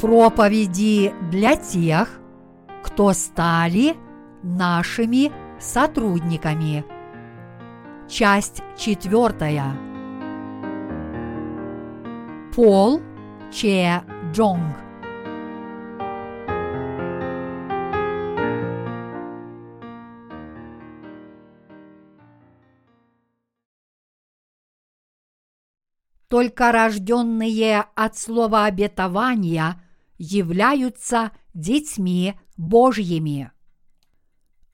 Проповеди для тех, кто стали нашими сотрудниками. Часть четвертая. Пол Че Джонг. Только рожденные от слова обетования являются детьми Божьими.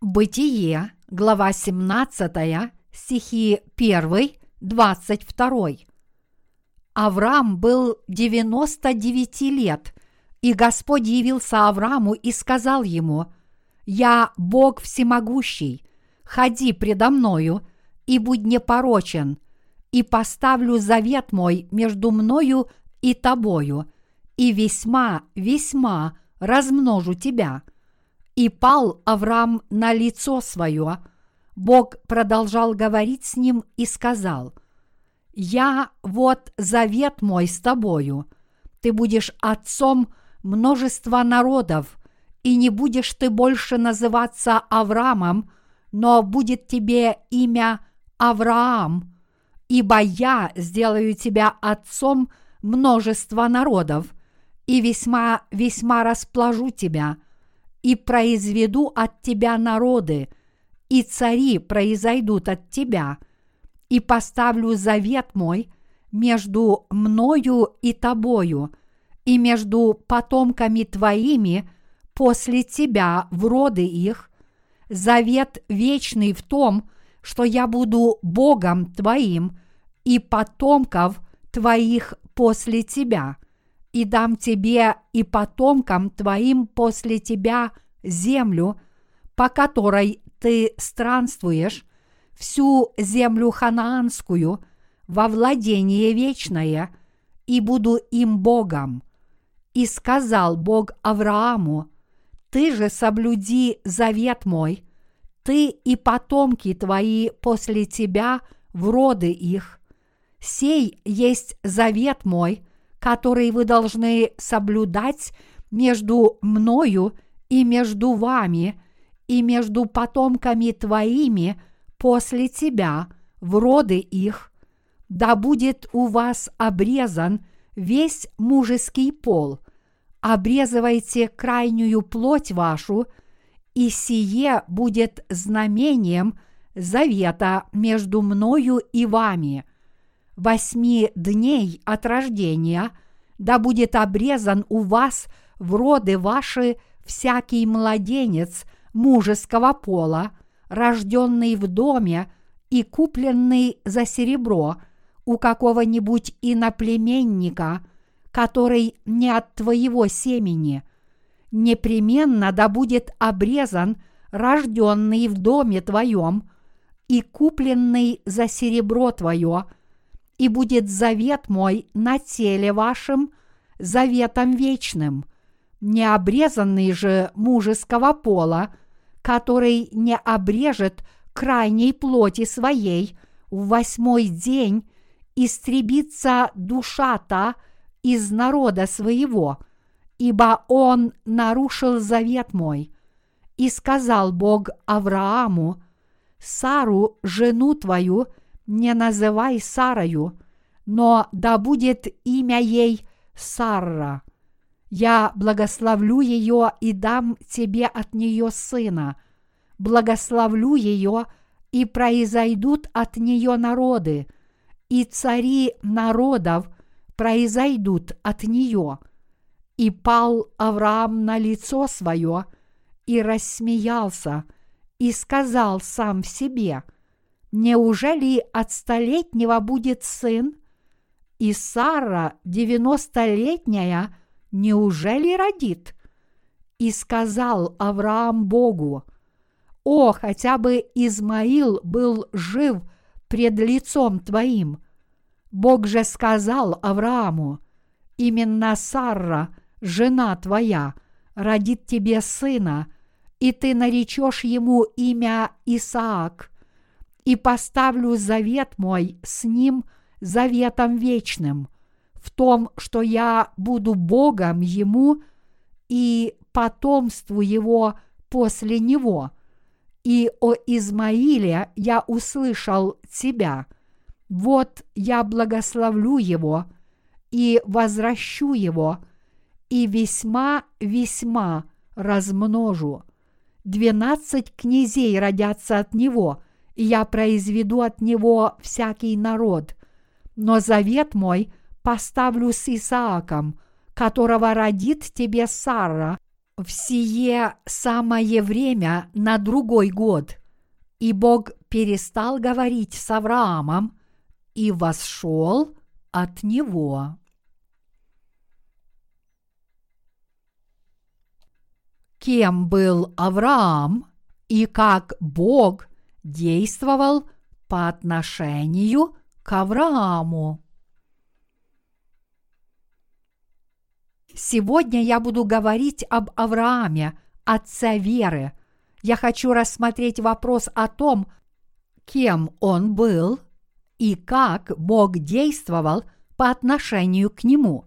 Бытие, глава 17, стихи 1, 22. Авраам был 99 лет, и Господь явился Аврааму и сказал ему, «Я Бог всемогущий, ходи предо мною и будь непорочен, и поставлю завет мой между мною и тобою, и весьма, весьма размножу тебя». И пал Авраам на лицо свое. Бог продолжал говорить с ним и сказал, «Я вот завет мой с тобою. Ты будешь отцом множества народов, и не будешь ты больше называться Авраамом, но будет тебе имя Авраам, ибо я сделаю тебя отцом множества народов, и весьма, весьма расположу тебя, и произведу от тебя народы, и цари произойдут от тебя, и поставлю завет мой между мною и тобою, и между потомками твоими после тебя в роды их, завет вечный в том, что я буду Богом твоим и потомков твоих после тебя, и дам тебе и потомкам твоим после тебя землю, по которой ты странствуешь, всю землю ханаанскую во владение вечное, и буду им Богом. И сказал Бог Аврааму, ты же соблюди завет мой, ты и потомки твои после тебя в роды их. Сей есть завет мой, который вы должны соблюдать между мною и между вами, и между потомками твоими после тебя в роды их, да будет у вас обрезан весь мужеский пол. Обрезывайте крайнюю плоть вашу – и сие будет знамением завета между мною и вами. Восьми дней от рождения да будет обрезан у вас в роды ваши всякий младенец мужеского пола, рожденный в доме и купленный за серебро у какого-нибудь иноплеменника, который не от твоего семени – непременно да будет обрезан рожденный в доме твоем и купленный за серебро твое, и будет завет мой на теле вашем заветом вечным, не обрезанный же мужеского пола, который не обрежет крайней плоти своей в восьмой день, истребится душа та из народа своего – ибо он нарушил завет мой. И сказал Бог Аврааму, Сару, жену твою, не называй Сарою, но да будет имя ей Сарра. Я благословлю ее и дам тебе от нее сына. Благословлю ее, и произойдут от нее народы, и цари народов произойдут от нее – и пал Авраам на лицо свое и рассмеялся, и сказал сам себе, «Неужели от столетнего будет сын? И Сара, девяностолетняя, неужели родит?» И сказал Авраам Богу, «О, хотя бы Измаил был жив пред лицом твоим!» Бог же сказал Аврааму, «Именно Сара – жена твоя родит тебе сына, и ты наречешь ему имя Исаак, и поставлю завет мой с ним заветом вечным. в том, что я буду Богом ему и потомству его после него. И о Измаиле я услышал тебя. Вот я благословлю его и возвращу его, и весьма-весьма размножу. Двенадцать князей родятся от него, и я произведу от него всякий народ. Но завет мой поставлю с Исааком, которого родит тебе Сара в сие самое время на другой год. И Бог перестал говорить с Авраамом и восшел от него. Кем был Авраам и как Бог действовал по отношению к Аврааму? Сегодня я буду говорить об Аврааме, отце веры. Я хочу рассмотреть вопрос о том, кем он был и как Бог действовал по отношению к нему.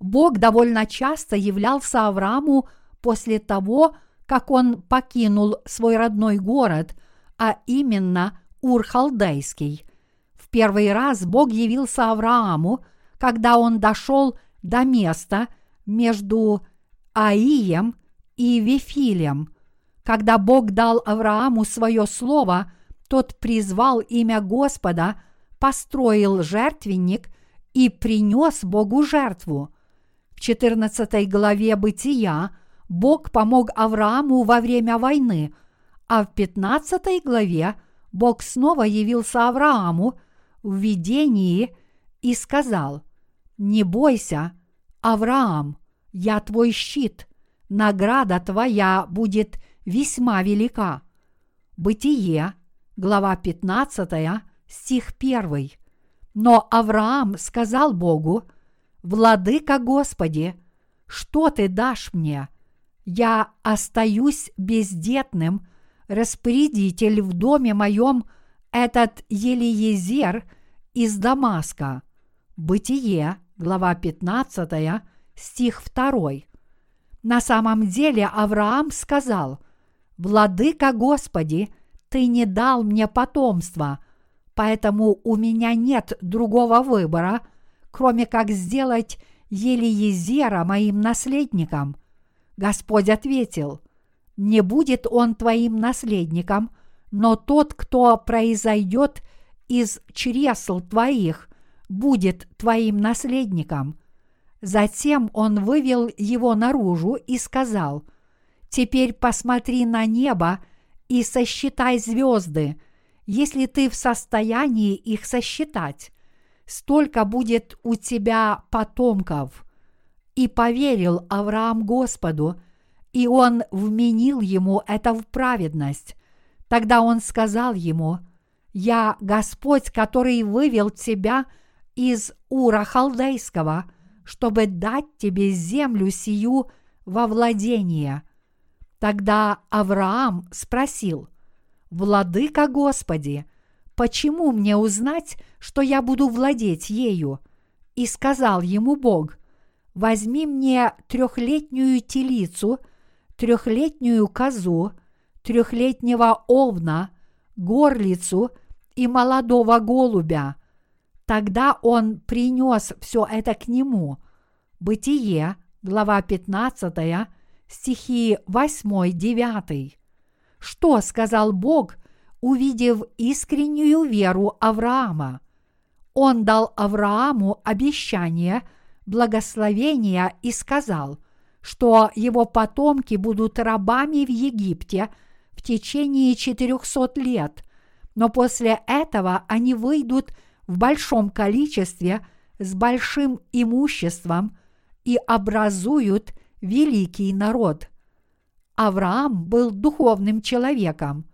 Бог довольно часто являлся Аврааму после того, как он покинул свой родной город, а именно Ур-Халдейский. В первый раз Бог явился Аврааму, когда он дошел до места – между Аием и Вифилем. Когда Бог дал Аврааму свое слово, тот призвал имя Господа, построил жертвенник и принес Богу жертву. В 14 главе Бытия Бог помог Аврааму во время войны, а в 15 главе Бог снова явился Аврааму в видении и сказал, «Не бойся, Авраам, я твой щит, награда твоя будет весьма велика. Бытие, глава 15, стих 1. Но Авраам сказал Богу, «Владыка Господи, что ты дашь мне? Я остаюсь бездетным, распорядитель в доме моем этот Елиезер из Дамаска». Бытие, глава 15, стих 2. На самом деле Авраам сказал, «Владыка Господи, ты не дал мне потомства, поэтому у меня нет другого выбора, кроме как сделать Елиезера моим наследником». Господь ответил, «Не будет он твоим наследником, но тот, кто произойдет из чресл твоих, будет твоим наследником. Затем он вывел его наружу и сказал, «Теперь посмотри на небо и сосчитай звезды, если ты в состоянии их сосчитать. Столько будет у тебя потомков». И поверил Авраам Господу, и он вменил ему это в праведность. Тогда он сказал ему, «Я Господь, который вывел тебя из Ура Халдейского – чтобы дать тебе землю сию во владение. Тогда Авраам спросил, «Владыка Господи, почему мне узнать, что я буду владеть ею?» И сказал ему Бог, «Возьми мне трехлетнюю телицу, трехлетнюю козу, трехлетнего овна, горлицу и молодого голубя, Тогда он принес все это к нему. Бытие, глава 15, стихи 8-9. Что сказал Бог, увидев искреннюю веру Авраама? Он дал Аврааму обещание благословения и сказал, что его потомки будут рабами в Египте в течение 400 лет, но после этого они выйдут – в большом количестве с большим имуществом и образуют великий народ. Авраам был духовным человеком.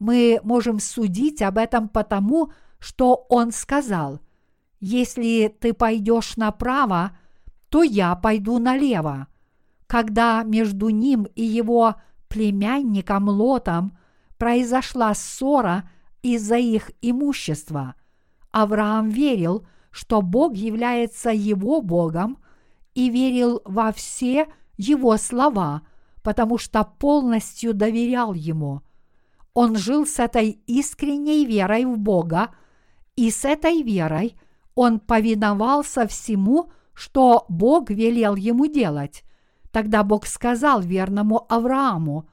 Мы можем судить об этом потому, что он сказал, «Если ты пойдешь направо, то я пойду налево». Когда между ним и его племянником Лотом произошла ссора из-за их имущества – Авраам верил, что Бог является его Богом и верил во все его слова, потому что полностью доверял ему. Он жил с этой искренней верой в Бога, и с этой верой он повиновался всему, что Бог велел ему делать. Тогда Бог сказал верному Аврааму,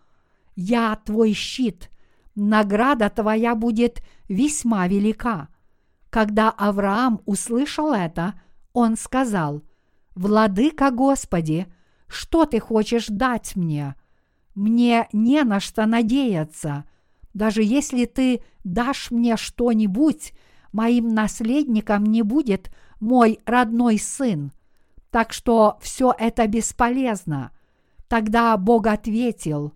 «Я твой щит, награда твоя будет весьма велика». Когда Авраам услышал это, он сказал, «Владыка Господи, что ты хочешь дать мне? Мне не на что надеяться. Даже если ты дашь мне что-нибудь, моим наследником не будет мой родной сын. Так что все это бесполезно. Тогда Бог ответил,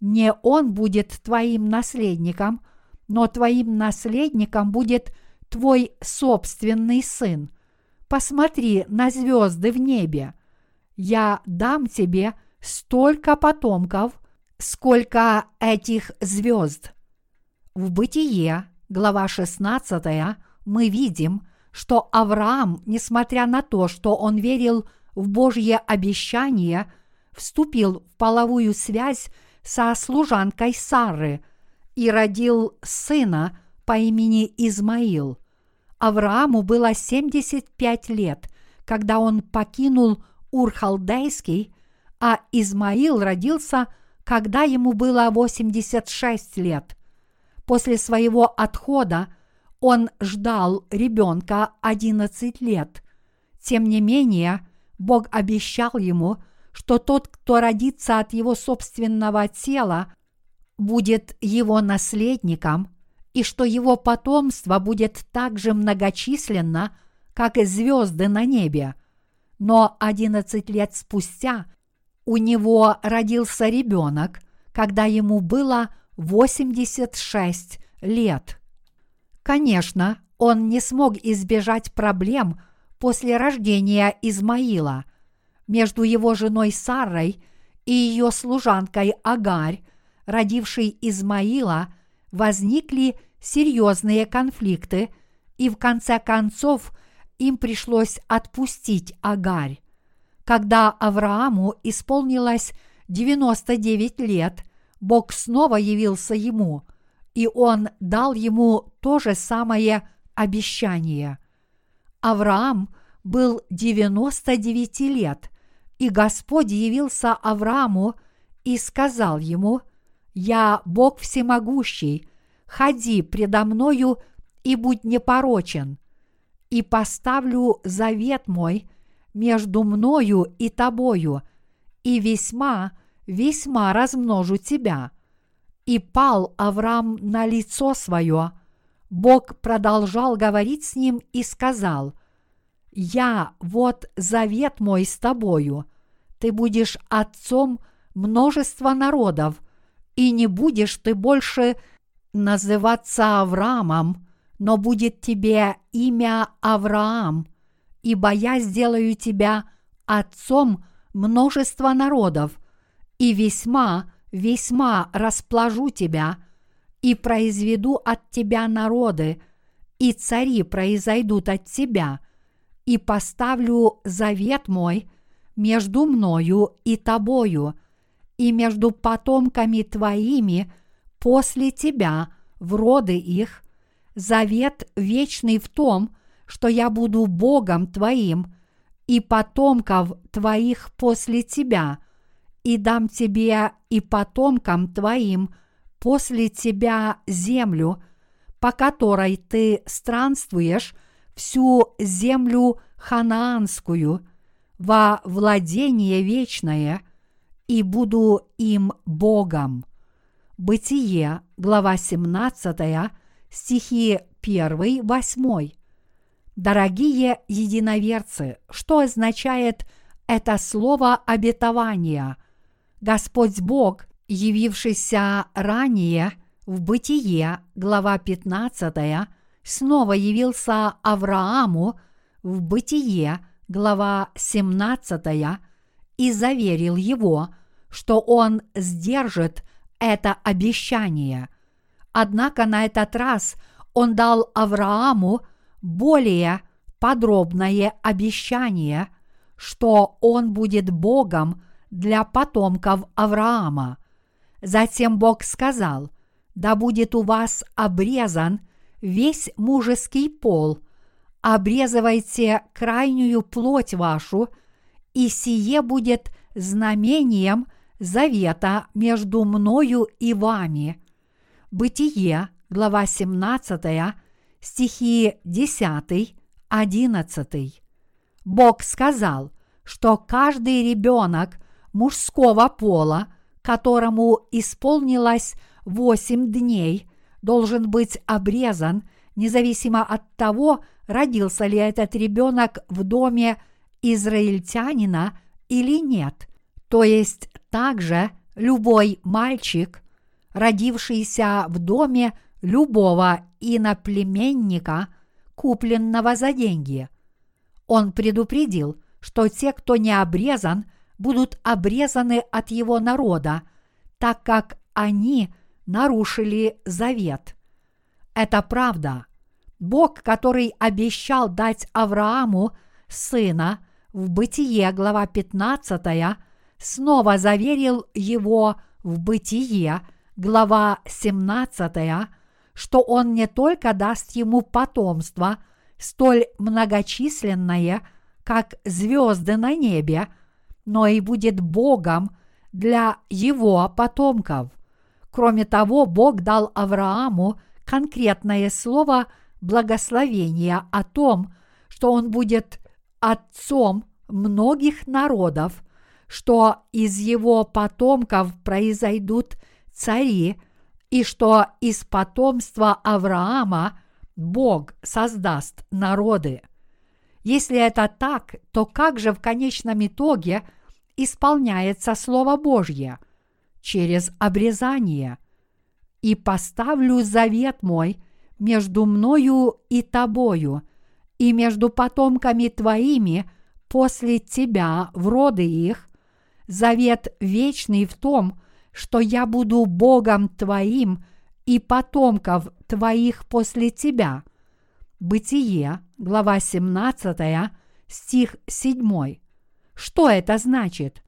не он будет твоим наследником, но твоим наследником будет твой собственный сын. Посмотри на звезды в небе. Я дам тебе столько потомков, сколько этих звезд. В Бытие, глава 16, мы видим, что Авраам, несмотря на то, что он верил в Божье обещание, вступил в половую связь со служанкой Сары и родил сына по имени Измаил. Аврааму было 75 лет, когда он покинул Ур-Халдейский, а Измаил родился, когда ему было 86 лет. После своего отхода он ждал ребенка 11 лет. Тем не менее, Бог обещал ему, что тот, кто родится от его собственного тела, будет его наследником, и что его потомство будет так же многочисленно, как и звезды на небе. Но 11 лет спустя у него родился ребенок, когда ему было 86 лет. Конечно, он не смог избежать проблем после рождения Измаила. Между его женой Сарой и ее служанкой Агарь, родившей Измаила, возникли серьезные конфликты, и в конце концов им пришлось отпустить Агарь. Когда Аврааму исполнилось 99 лет, Бог снова явился ему – и он дал ему то же самое обещание. Авраам был 99 лет, и Господь явился Аврааму и сказал ему, «Я Бог всемогущий, ходи предо мною и будь непорочен, и поставлю завет мой между мною и тобою, и весьма, весьма размножу тебя» и пал Авраам на лицо свое, Бог продолжал говорить с ним и сказал, «Я вот завет мой с тобою, ты будешь отцом множества народов, и не будешь ты больше называться Авраамом, но будет тебе имя Авраам, ибо я сделаю тебя отцом множества народов, и весьма весьма расположу тебя и произведу от тебя народы, и цари произойдут от тебя, и поставлю завет мой между мною и тобою, и между потомками твоими после тебя в роды их, завет вечный в том, что я буду Богом твоим и потомков твоих после тебя – и дам тебе и потомкам твоим после тебя землю, по которой ты странствуешь всю землю ханаанскую во владение вечное, и буду им Богом. Бытие, глава 17, стихи 1-8. Дорогие единоверцы, что означает это слово обетования – Господь Бог, явившийся ранее в Бытие, глава 15, снова явился Аврааму в Бытие, глава 17, и заверил его, что он сдержит это обещание. Однако на этот раз он дал Аврааму более подробное обещание, что Он будет Богом для потомков Авраама. Затем Бог сказал, да будет у вас обрезан весь мужеский пол, обрезывайте крайнюю плоть вашу, и сие будет знамением завета между мною и вами. Бытие, глава 17, стихи 10, 11. Бог сказал, что каждый ребенок мужского пола, которому исполнилось восемь дней, должен быть обрезан, независимо от того, родился ли этот ребенок в доме израильтянина или нет. То есть также любой мальчик, родившийся в доме любого иноплеменника, купленного за деньги. Он предупредил, что те, кто не обрезан, будут обрезаны от его народа, так как они нарушили завет. Это правда. Бог, который обещал дать Аврааму сына в Бытие, глава 15, снова заверил его в Бытие, глава 17, что он не только даст ему потомство, столь многочисленное, как звезды на небе, но и будет Богом для его потомков. Кроме того, Бог дал Аврааму конкретное слово благословения о том, что он будет отцом многих народов, что из его потомков произойдут цари, и что из потомства Авраама Бог создаст народы. Если это так, то как же в конечном итоге исполняется Слово Божье? Через обрезание. «И поставлю завет мой между мною и тобою, и между потомками твоими после тебя в роды их, завет вечный в том, что я буду Богом твоим и потомков твоих после тебя». Бытие, глава 17, стих 7. Что это значит?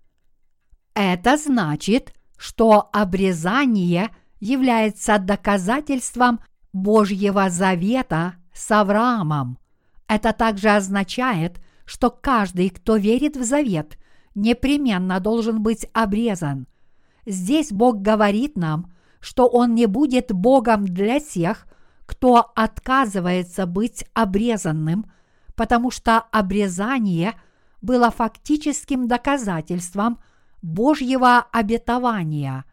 Это значит, что обрезание является доказательством Божьего завета с Авраамом. Это также означает, что каждый, кто верит в завет, непременно должен быть обрезан. Здесь Бог говорит нам, что Он не будет Богом для тех, кто отказывается быть обрезанным, потому что обрезание было фактическим доказательством Божьего обетования.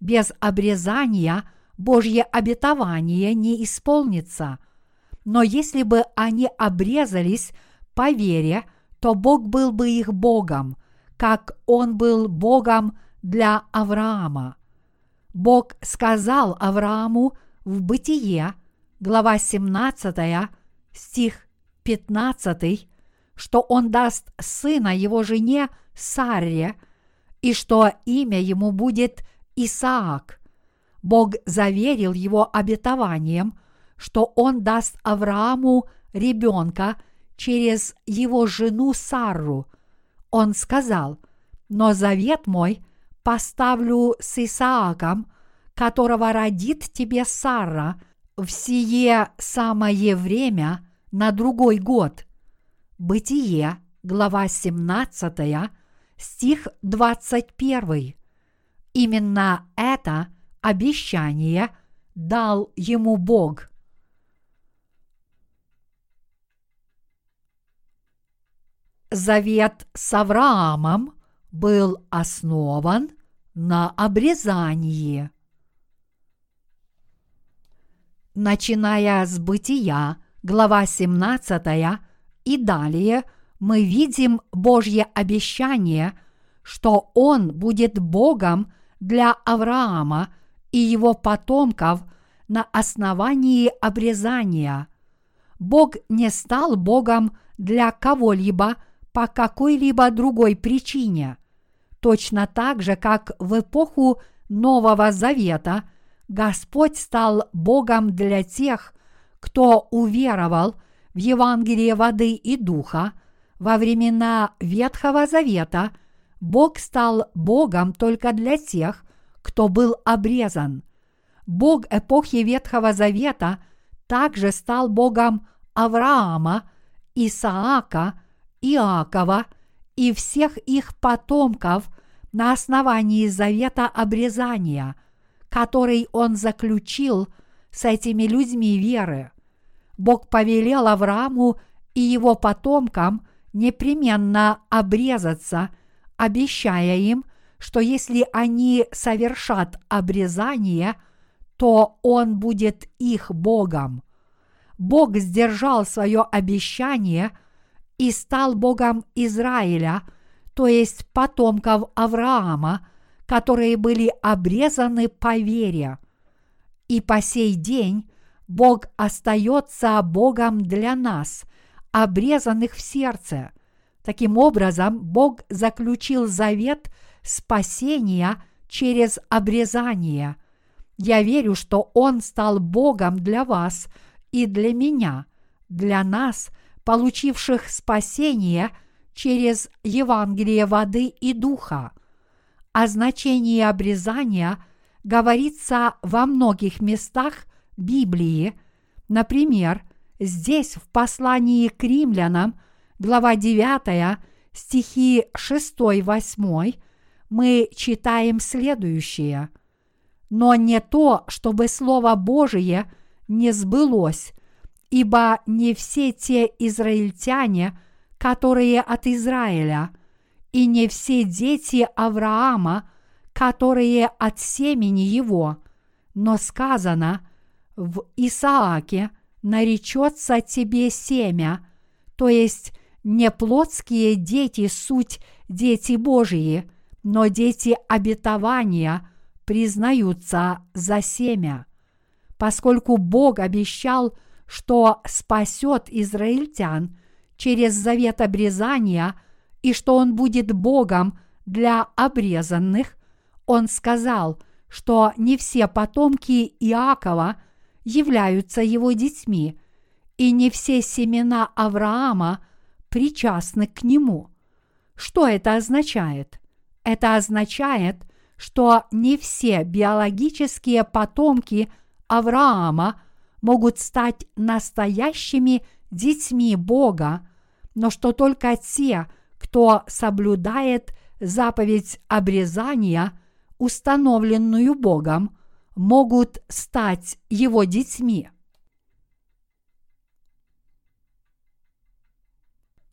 Без обрезания Божье обетование не исполнится. Но если бы они обрезались по вере, то Бог был бы их Богом, как Он был Богом для Авраама. Бог сказал Аврааму в Бытие, глава 17, стих 15, что он даст сына его жене Сарре, и что имя ему будет Исаак. Бог заверил его обетованием, что он даст Аврааму ребенка через его жену Сарру. Он сказал, но завет мой поставлю с Исааком, которого родит тебе Сара в сие самое время на другой год. Бытие, глава 17, стих 21. Именно это обещание дал ему Бог. Завет с Авраамом был основан на обрезании. Начиная с бытия, глава 17 и далее, мы видим Божье обещание, что Он будет Богом для Авраама и его потомков на основании обрезания. Бог не стал Богом для кого-либо по какой-либо другой причине. Точно так же, как в эпоху Нового Завета Господь стал Богом для тех, кто уверовал в Евангелии воды и духа, во времена Ветхого Завета Бог стал Богом только для тех, кто был обрезан. Бог эпохи Ветхого Завета также стал Богом Авраама, Исаака, Иакова и всех их потомков на основании завета обрезания, который он заключил с этими людьми веры. Бог повелел Аврааму и его потомкам непременно обрезаться, обещая им, что если они совершат обрезание, то Он будет их Богом. Бог сдержал свое обещание и стал Богом Израиля, то есть потомков Авраама, которые были обрезаны по вере. И по сей день Бог остается Богом для нас, обрезанных в сердце. Таким образом, Бог заключил завет спасения через обрезание. Я верю, что Он стал Богом для вас и для меня, для нас, получивших спасение через Евангелие воды и духа. О значении обрезания говорится во многих местах Библии, например, здесь в послании к римлянам, глава 9, стихи 6-8, мы читаем следующее. «Но не то, чтобы Слово Божие не сбылось, ибо не все те израильтяне, которые от Израиля, и не все дети Авраама, которые от семени его, но сказано – в Исааке наречется тебе семя, то есть не плотские дети суть дети Божии, но дети обетования признаются за семя. Поскольку Бог обещал, что спасет израильтян через завет обрезания и что Он будет Богом для обрезанных, Он сказал, что не все потомки Иакова – являются его детьми, и не все семена Авраама причастны к нему. Что это означает? Это означает, что не все биологические потомки Авраама могут стать настоящими детьми Бога, но что только те, кто соблюдает заповедь обрезания, установленную Богом, могут стать его детьми.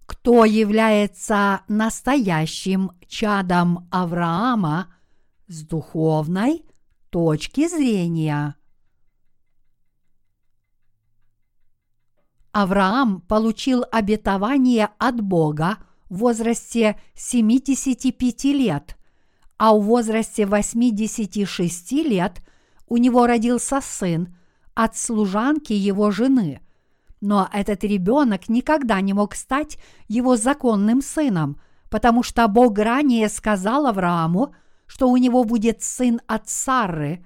Кто является настоящим чадом Авраама с духовной точки зрения? Авраам получил обетование от Бога в возрасте 75 лет, а в возрасте 86 лет у него родился сын от служанки его жены. Но этот ребенок никогда не мог стать его законным сыном, потому что Бог ранее сказал Аврааму, что у него будет сын от Сары,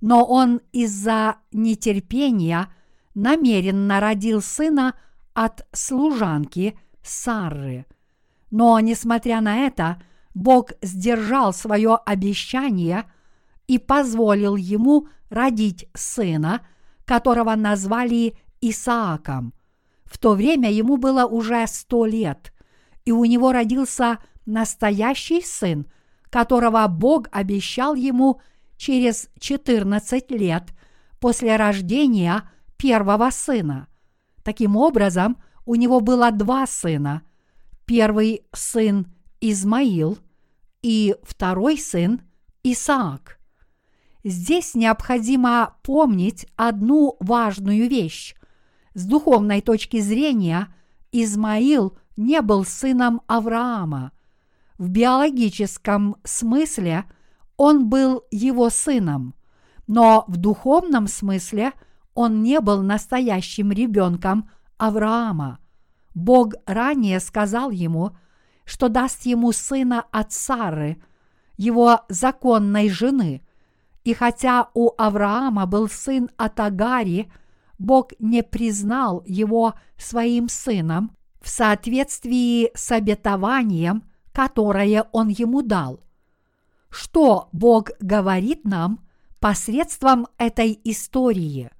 но он из-за нетерпения намеренно родил сына от служанки Сары. Но, несмотря на это, Бог сдержал свое обещание – и позволил ему родить сына, которого назвали Исааком. В то время ему было уже сто лет, и у него родился настоящий сын, которого Бог обещал ему через 14 лет после рождения первого сына. Таким образом, у него было два сына. Первый сын Измаил и второй сын Исаак. Здесь необходимо помнить одну важную вещь. С духовной точки зрения Измаил не был сыном Авраама. В биологическом смысле он был его сыном, но в духовном смысле он не был настоящим ребенком Авраама. Бог ранее сказал ему, что даст ему сына от Сары, его законной жены – и хотя у Авраама был сын от Агари, Бог не признал его своим сыном в соответствии с обетованием, которое он ему дал. Что Бог говорит нам посредством этой истории?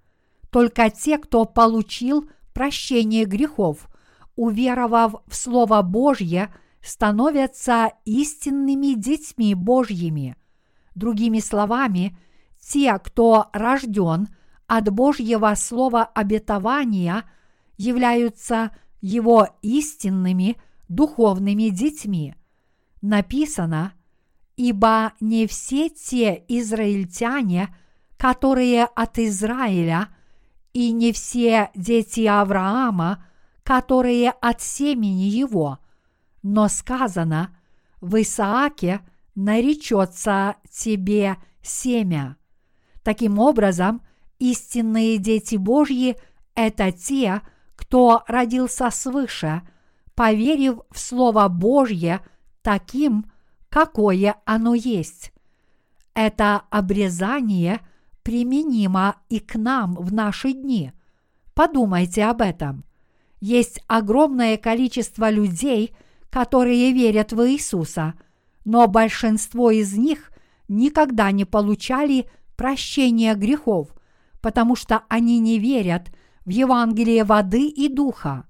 Только те, кто получил прощение грехов, уверовав в Слово Божье, становятся истинными детьми Божьими. Другими словами, те, кто рожден от Божьего Слова обетования, являются его истинными духовными детьми. Написано, ибо не все те израильтяне, которые от Израиля, и не все дети Авраама, которые от семени его, но сказано, в Исааке наречется тебе семя. Таким образом, истинные дети Божьи – это те, кто родился свыше, поверив в Слово Божье таким, какое оно есть. Это обрезание применимо и к нам в наши дни. Подумайте об этом. Есть огромное количество людей, которые верят в Иисуса, но большинство из них никогда не получали прощения грехов, потому что они не верят в Евангелие воды и духа,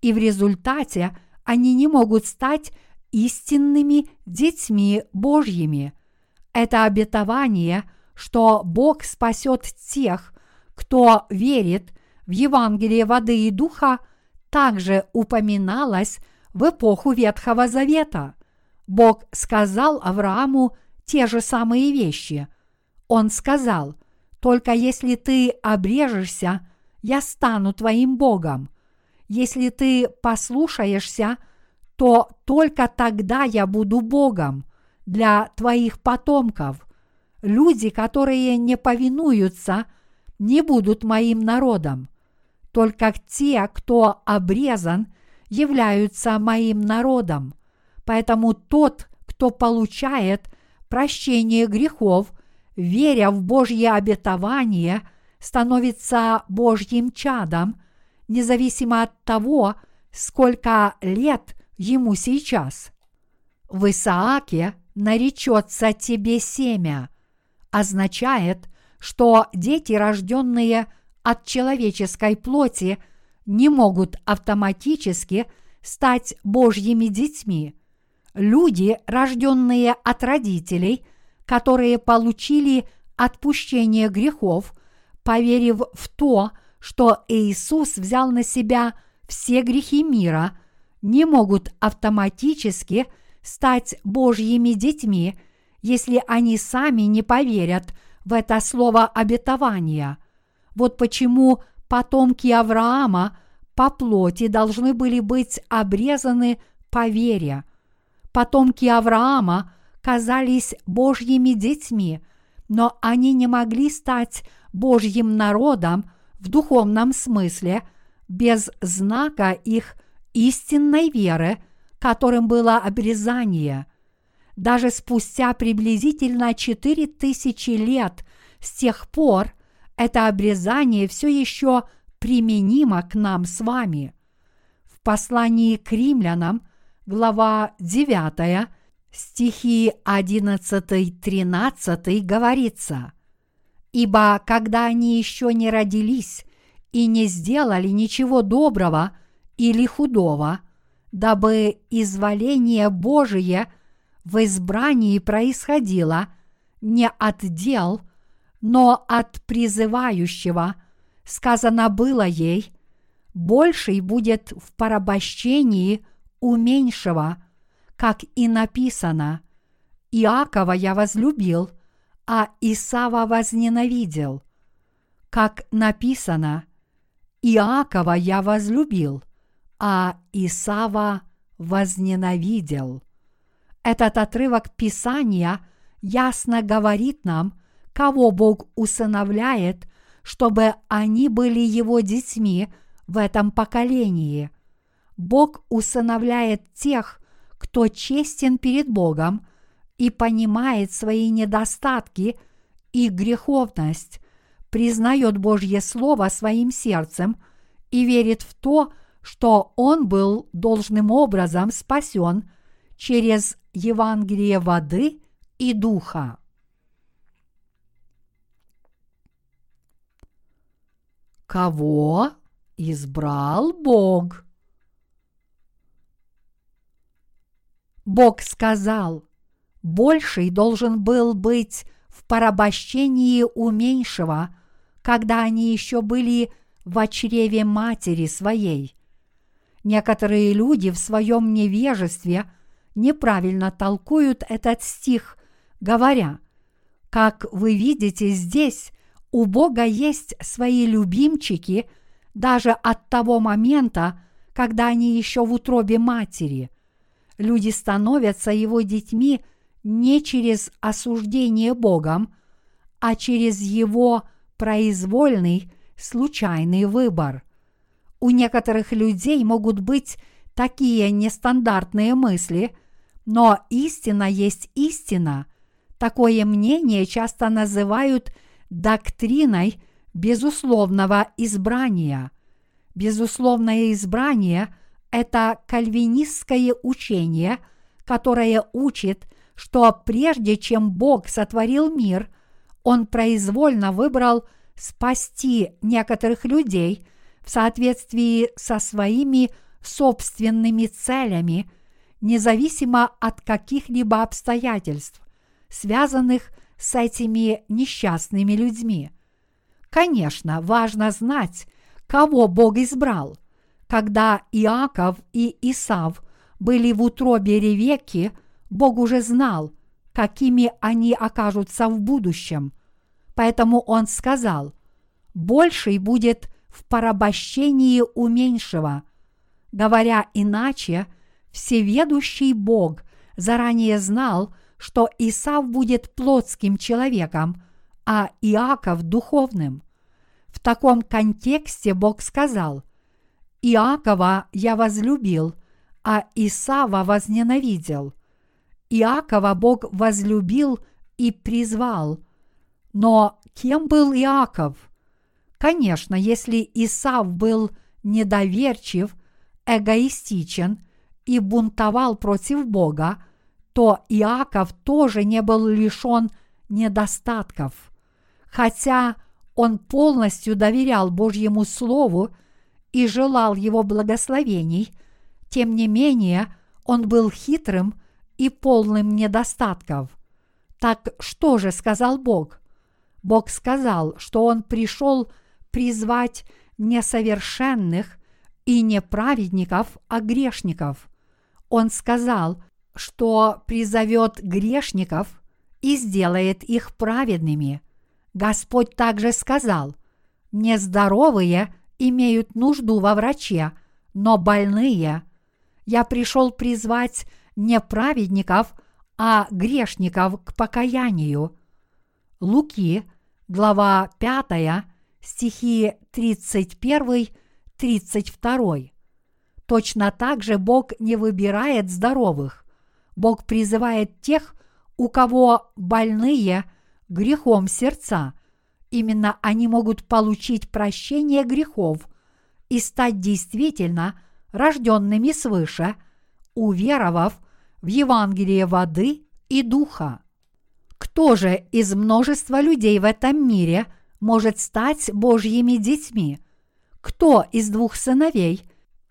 и в результате они не могут стать истинными детьми Божьими. Это обетование, что Бог спасет тех, кто верит в Евангелие воды и духа, также упоминалось в эпоху Ветхого Завета. Бог сказал Аврааму те же самые вещи. Он сказал, «Только если ты обрежешься, я стану твоим Богом. Если ты послушаешься, то только тогда я буду Богом для твоих потомков. Люди, которые не повинуются, не будут моим народом. Только те, кто обрезан, являются моим народом. Поэтому тот, кто получает прощение грехов, веря в Божье обетование, становится Божьим чадом, независимо от того, сколько лет ему сейчас. В Исааке наречется тебе семя, означает, что дети, рожденные от человеческой плоти, не могут автоматически стать Божьими детьми. Люди, рожденные от родителей, которые получили отпущение грехов, поверив в то, что Иисус взял на себя все грехи мира – не могут автоматически стать Божьими детьми, если они сами не поверят в это слово обетования. Вот почему потомки Авраама по плоти должны были быть обрезаны по вере. Потомки Авраама казались Божьими детьми, но они не могли стать Божьим народом в духовном смысле без знака их истинной веры, которым было обрезание. Даже спустя приблизительно четыре тысячи лет с тех пор это обрезание все еще применимо к нам с вами. В послании к римлянам, глава 9, стихи 11-13 говорится. «Ибо когда они еще не родились и не сделали ничего доброго – или худого, дабы изволение Божие в избрании происходило не от дел, но от призывающего, сказано было ей, больший будет в порабощении у меньшего, как и написано, Иакова я возлюбил, а Исава возненавидел. Как написано, Иакова я возлюбил – а Исава возненавидел. Этот отрывок Писания ясно говорит нам, кого Бог усыновляет, чтобы они были его детьми в этом поколении. Бог усыновляет тех, кто честен перед Богом и понимает свои недостатки и греховность, признает Божье Слово своим сердцем и верит в то, что он был должным образом спасен через Евангелие воды и духа. Кого избрал Бог? Бог сказал, больший должен был быть в порабощении у меньшего, когда они еще были в чреве матери своей. Некоторые люди в своем невежестве неправильно толкуют этот стих, говоря, как вы видите здесь, у Бога есть свои любимчики даже от того момента, когда они еще в утробе матери. Люди становятся его детьми не через осуждение Богом, а через его произвольный, случайный выбор. У некоторых людей могут быть такие нестандартные мысли, но истина есть истина. Такое мнение часто называют доктриной безусловного избрания. Безусловное избрание – это кальвинистское учение, которое учит, что прежде чем Бог сотворил мир, Он произвольно выбрал спасти некоторых людей в соответствии со своими собственными целями, независимо от каких-либо обстоятельств, связанных с этими несчастными людьми. Конечно, важно знать, кого Бог избрал. Когда Иаков и Исав были в утробе Ревеки, Бог уже знал, какими они окажутся в будущем. Поэтому Он сказал, «Больший будет в порабощении у меньшего». Говоря иначе, всеведущий Бог заранее знал, что Исав будет плотским человеком, а Иаков – духовным. В таком контексте Бог сказал, «Иакова я возлюбил, а Исава возненавидел». Иакова Бог возлюбил и призвал. Но кем был Иаков? Конечно, если Исав был недоверчив, эгоистичен и бунтовал против Бога, то Иаков тоже не был лишен недостатков. Хотя он полностью доверял Божьему Слову и желал его благословений, тем не менее он был хитрым и полным недостатков. Так что же сказал Бог? Бог сказал, что Он пришел призвать несовершенных и не праведников, а грешников. Он сказал, что призовет грешников и сделает их праведными. Господь также сказал, нездоровые имеют нужду во враче, но больные. Я пришел призвать не праведников, а грешников к покаянию. Луки, глава 5, стихи 31-32. Точно так же Бог не выбирает здоровых, Бог призывает тех, у кого больные грехом сердца. Именно они могут получить прощение грехов и стать действительно рожденными свыше, уверовав в Евангелие воды и духа. Кто же из множества людей в этом мире может стать Божьими детьми? Кто из двух сыновей,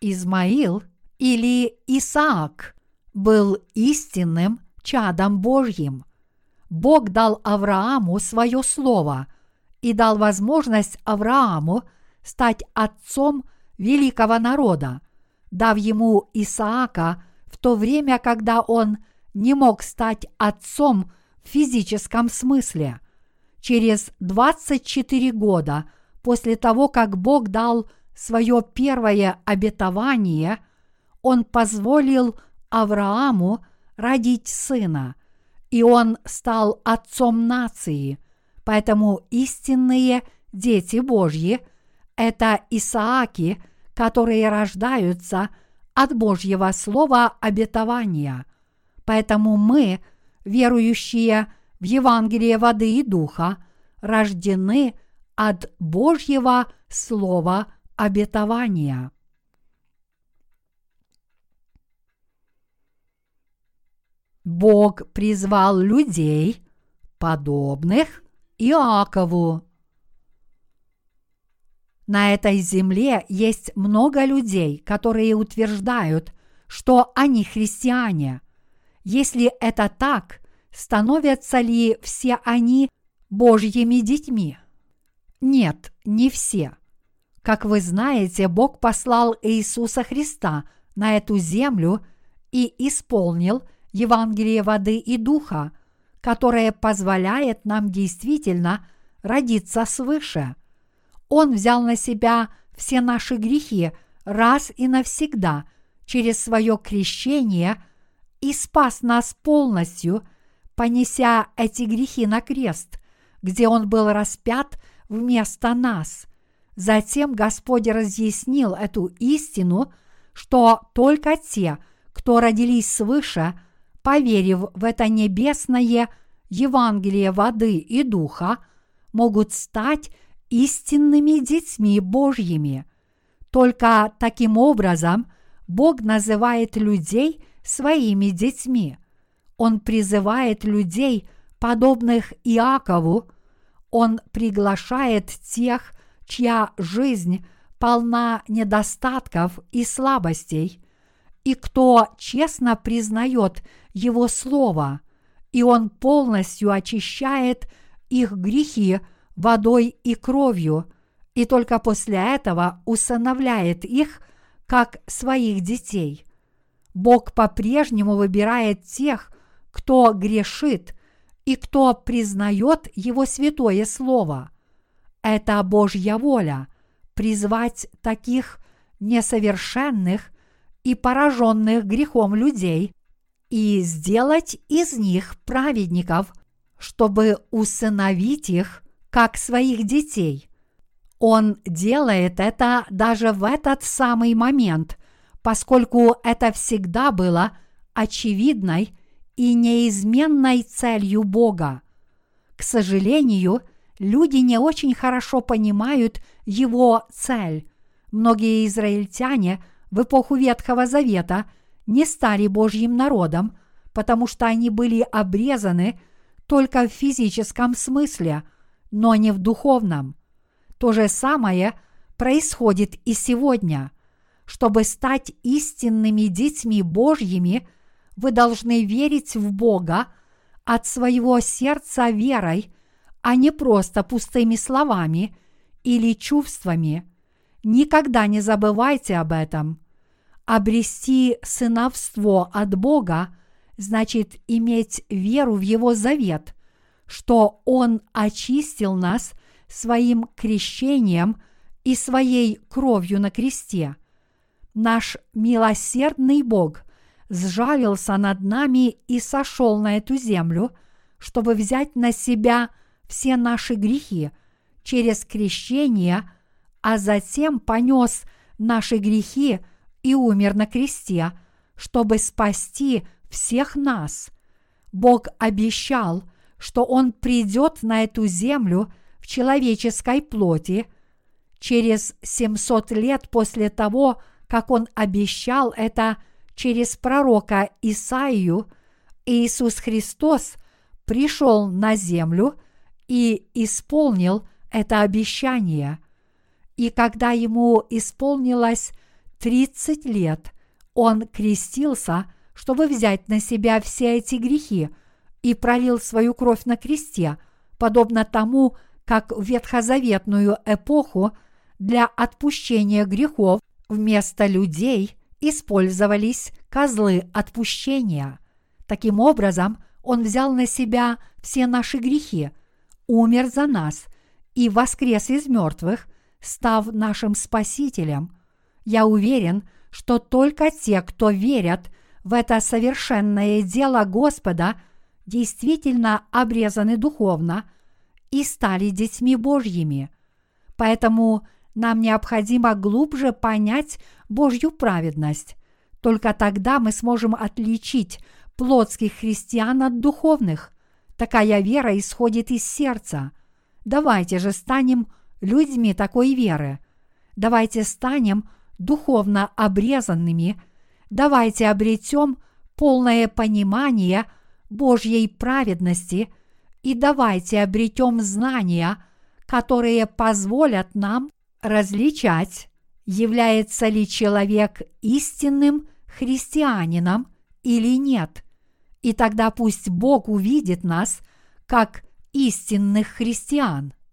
Измаил или Исаак, был истинным чадом Божьим. Бог дал Аврааму свое слово и дал возможность Аврааму стать отцом великого народа, дав ему Исаака в то время, когда он не мог стать отцом в физическом смысле. Через 24 года после того, как Бог дал свое первое обетование, он позволил Аврааму родить сына, и он стал отцом нации. Поэтому истинные дети Божьи – это Исааки, которые рождаются от Божьего слова обетования. Поэтому мы, верующие в Евангелие воды и духа, рождены от Божьего слова обетования. Бог призвал людей, подобных Иакову. На этой земле есть много людей, которые утверждают, что они христиане. Если это так, становятся ли все они Божьими детьми? Нет, не все. Как вы знаете, Бог послал Иисуса Христа на эту землю и исполнил Евангелие воды и духа, которое позволяет нам действительно родиться свыше – он взял на себя все наши грехи раз и навсегда через свое крещение и спас нас полностью, понеся эти грехи на крест, где Он был распят вместо нас. Затем Господь разъяснил эту истину, что только те, кто родились свыше, поверив в это небесное Евангелие воды и духа, могут стать истинными детьми Божьими. Только таким образом Бог называет людей своими детьми. Он призывает людей, подобных Иакову, он приглашает тех, чья жизнь полна недостатков и слабостей, и кто честно признает Его Слово, и Он полностью очищает их грехи водой и кровью, и только после этого усыновляет их как своих детей. Бог по-прежнему выбирает тех, кто грешит и кто признает Его святое Слово. Это Божья воля – призвать таких несовершенных и пораженных грехом людей и сделать из них праведников, чтобы усыновить их как своих детей. Он делает это даже в этот самый момент, поскольку это всегда было очевидной и неизменной целью Бога. К сожалению, люди не очень хорошо понимают его цель. Многие израильтяне в эпоху Ветхого Завета не стали Божьим народом, потому что они были обрезаны только в физическом смысле – но не в духовном. То же самое происходит и сегодня. Чтобы стать истинными детьми Божьими, вы должны верить в Бога от своего сердца верой, а не просто пустыми словами или чувствами. Никогда не забывайте об этом. Обрести сыновство от Бога значит иметь веру в Его завет, что Он очистил нас своим крещением и своей кровью на кресте. Наш милосердный Бог сжалился над нами и сошел на эту землю, чтобы взять на себя все наши грехи через крещение, а затем понес наши грехи и умер на кресте, чтобы спасти всех нас. Бог обещал – что Он придет на эту землю в человеческой плоти через 700 лет после того, как Он обещал это через пророка Исаию, Иисус Христос пришел на землю и исполнил это обещание. И когда ему исполнилось 30 лет, он крестился, чтобы взять на себя все эти грехи – и пролил свою кровь на кресте, подобно тому, как в ветхозаветную эпоху для отпущения грехов вместо людей использовались козлы отпущения. Таким образом, Он взял на себя все наши грехи, умер за нас и воскрес из мертвых, став нашим Спасителем. Я уверен, что только те, кто верят в это совершенное дело Господа – действительно обрезаны духовно и стали детьми Божьими. Поэтому нам необходимо глубже понять Божью праведность. Только тогда мы сможем отличить плотских христиан от духовных. Такая вера исходит из сердца. Давайте же станем людьми такой веры. Давайте станем духовно обрезанными, давайте обретем полное понимание Божьей праведности и давайте обретем знания, которые позволят нам различать, является ли человек истинным христианином или нет. И тогда пусть Бог увидит нас как истинных христиан –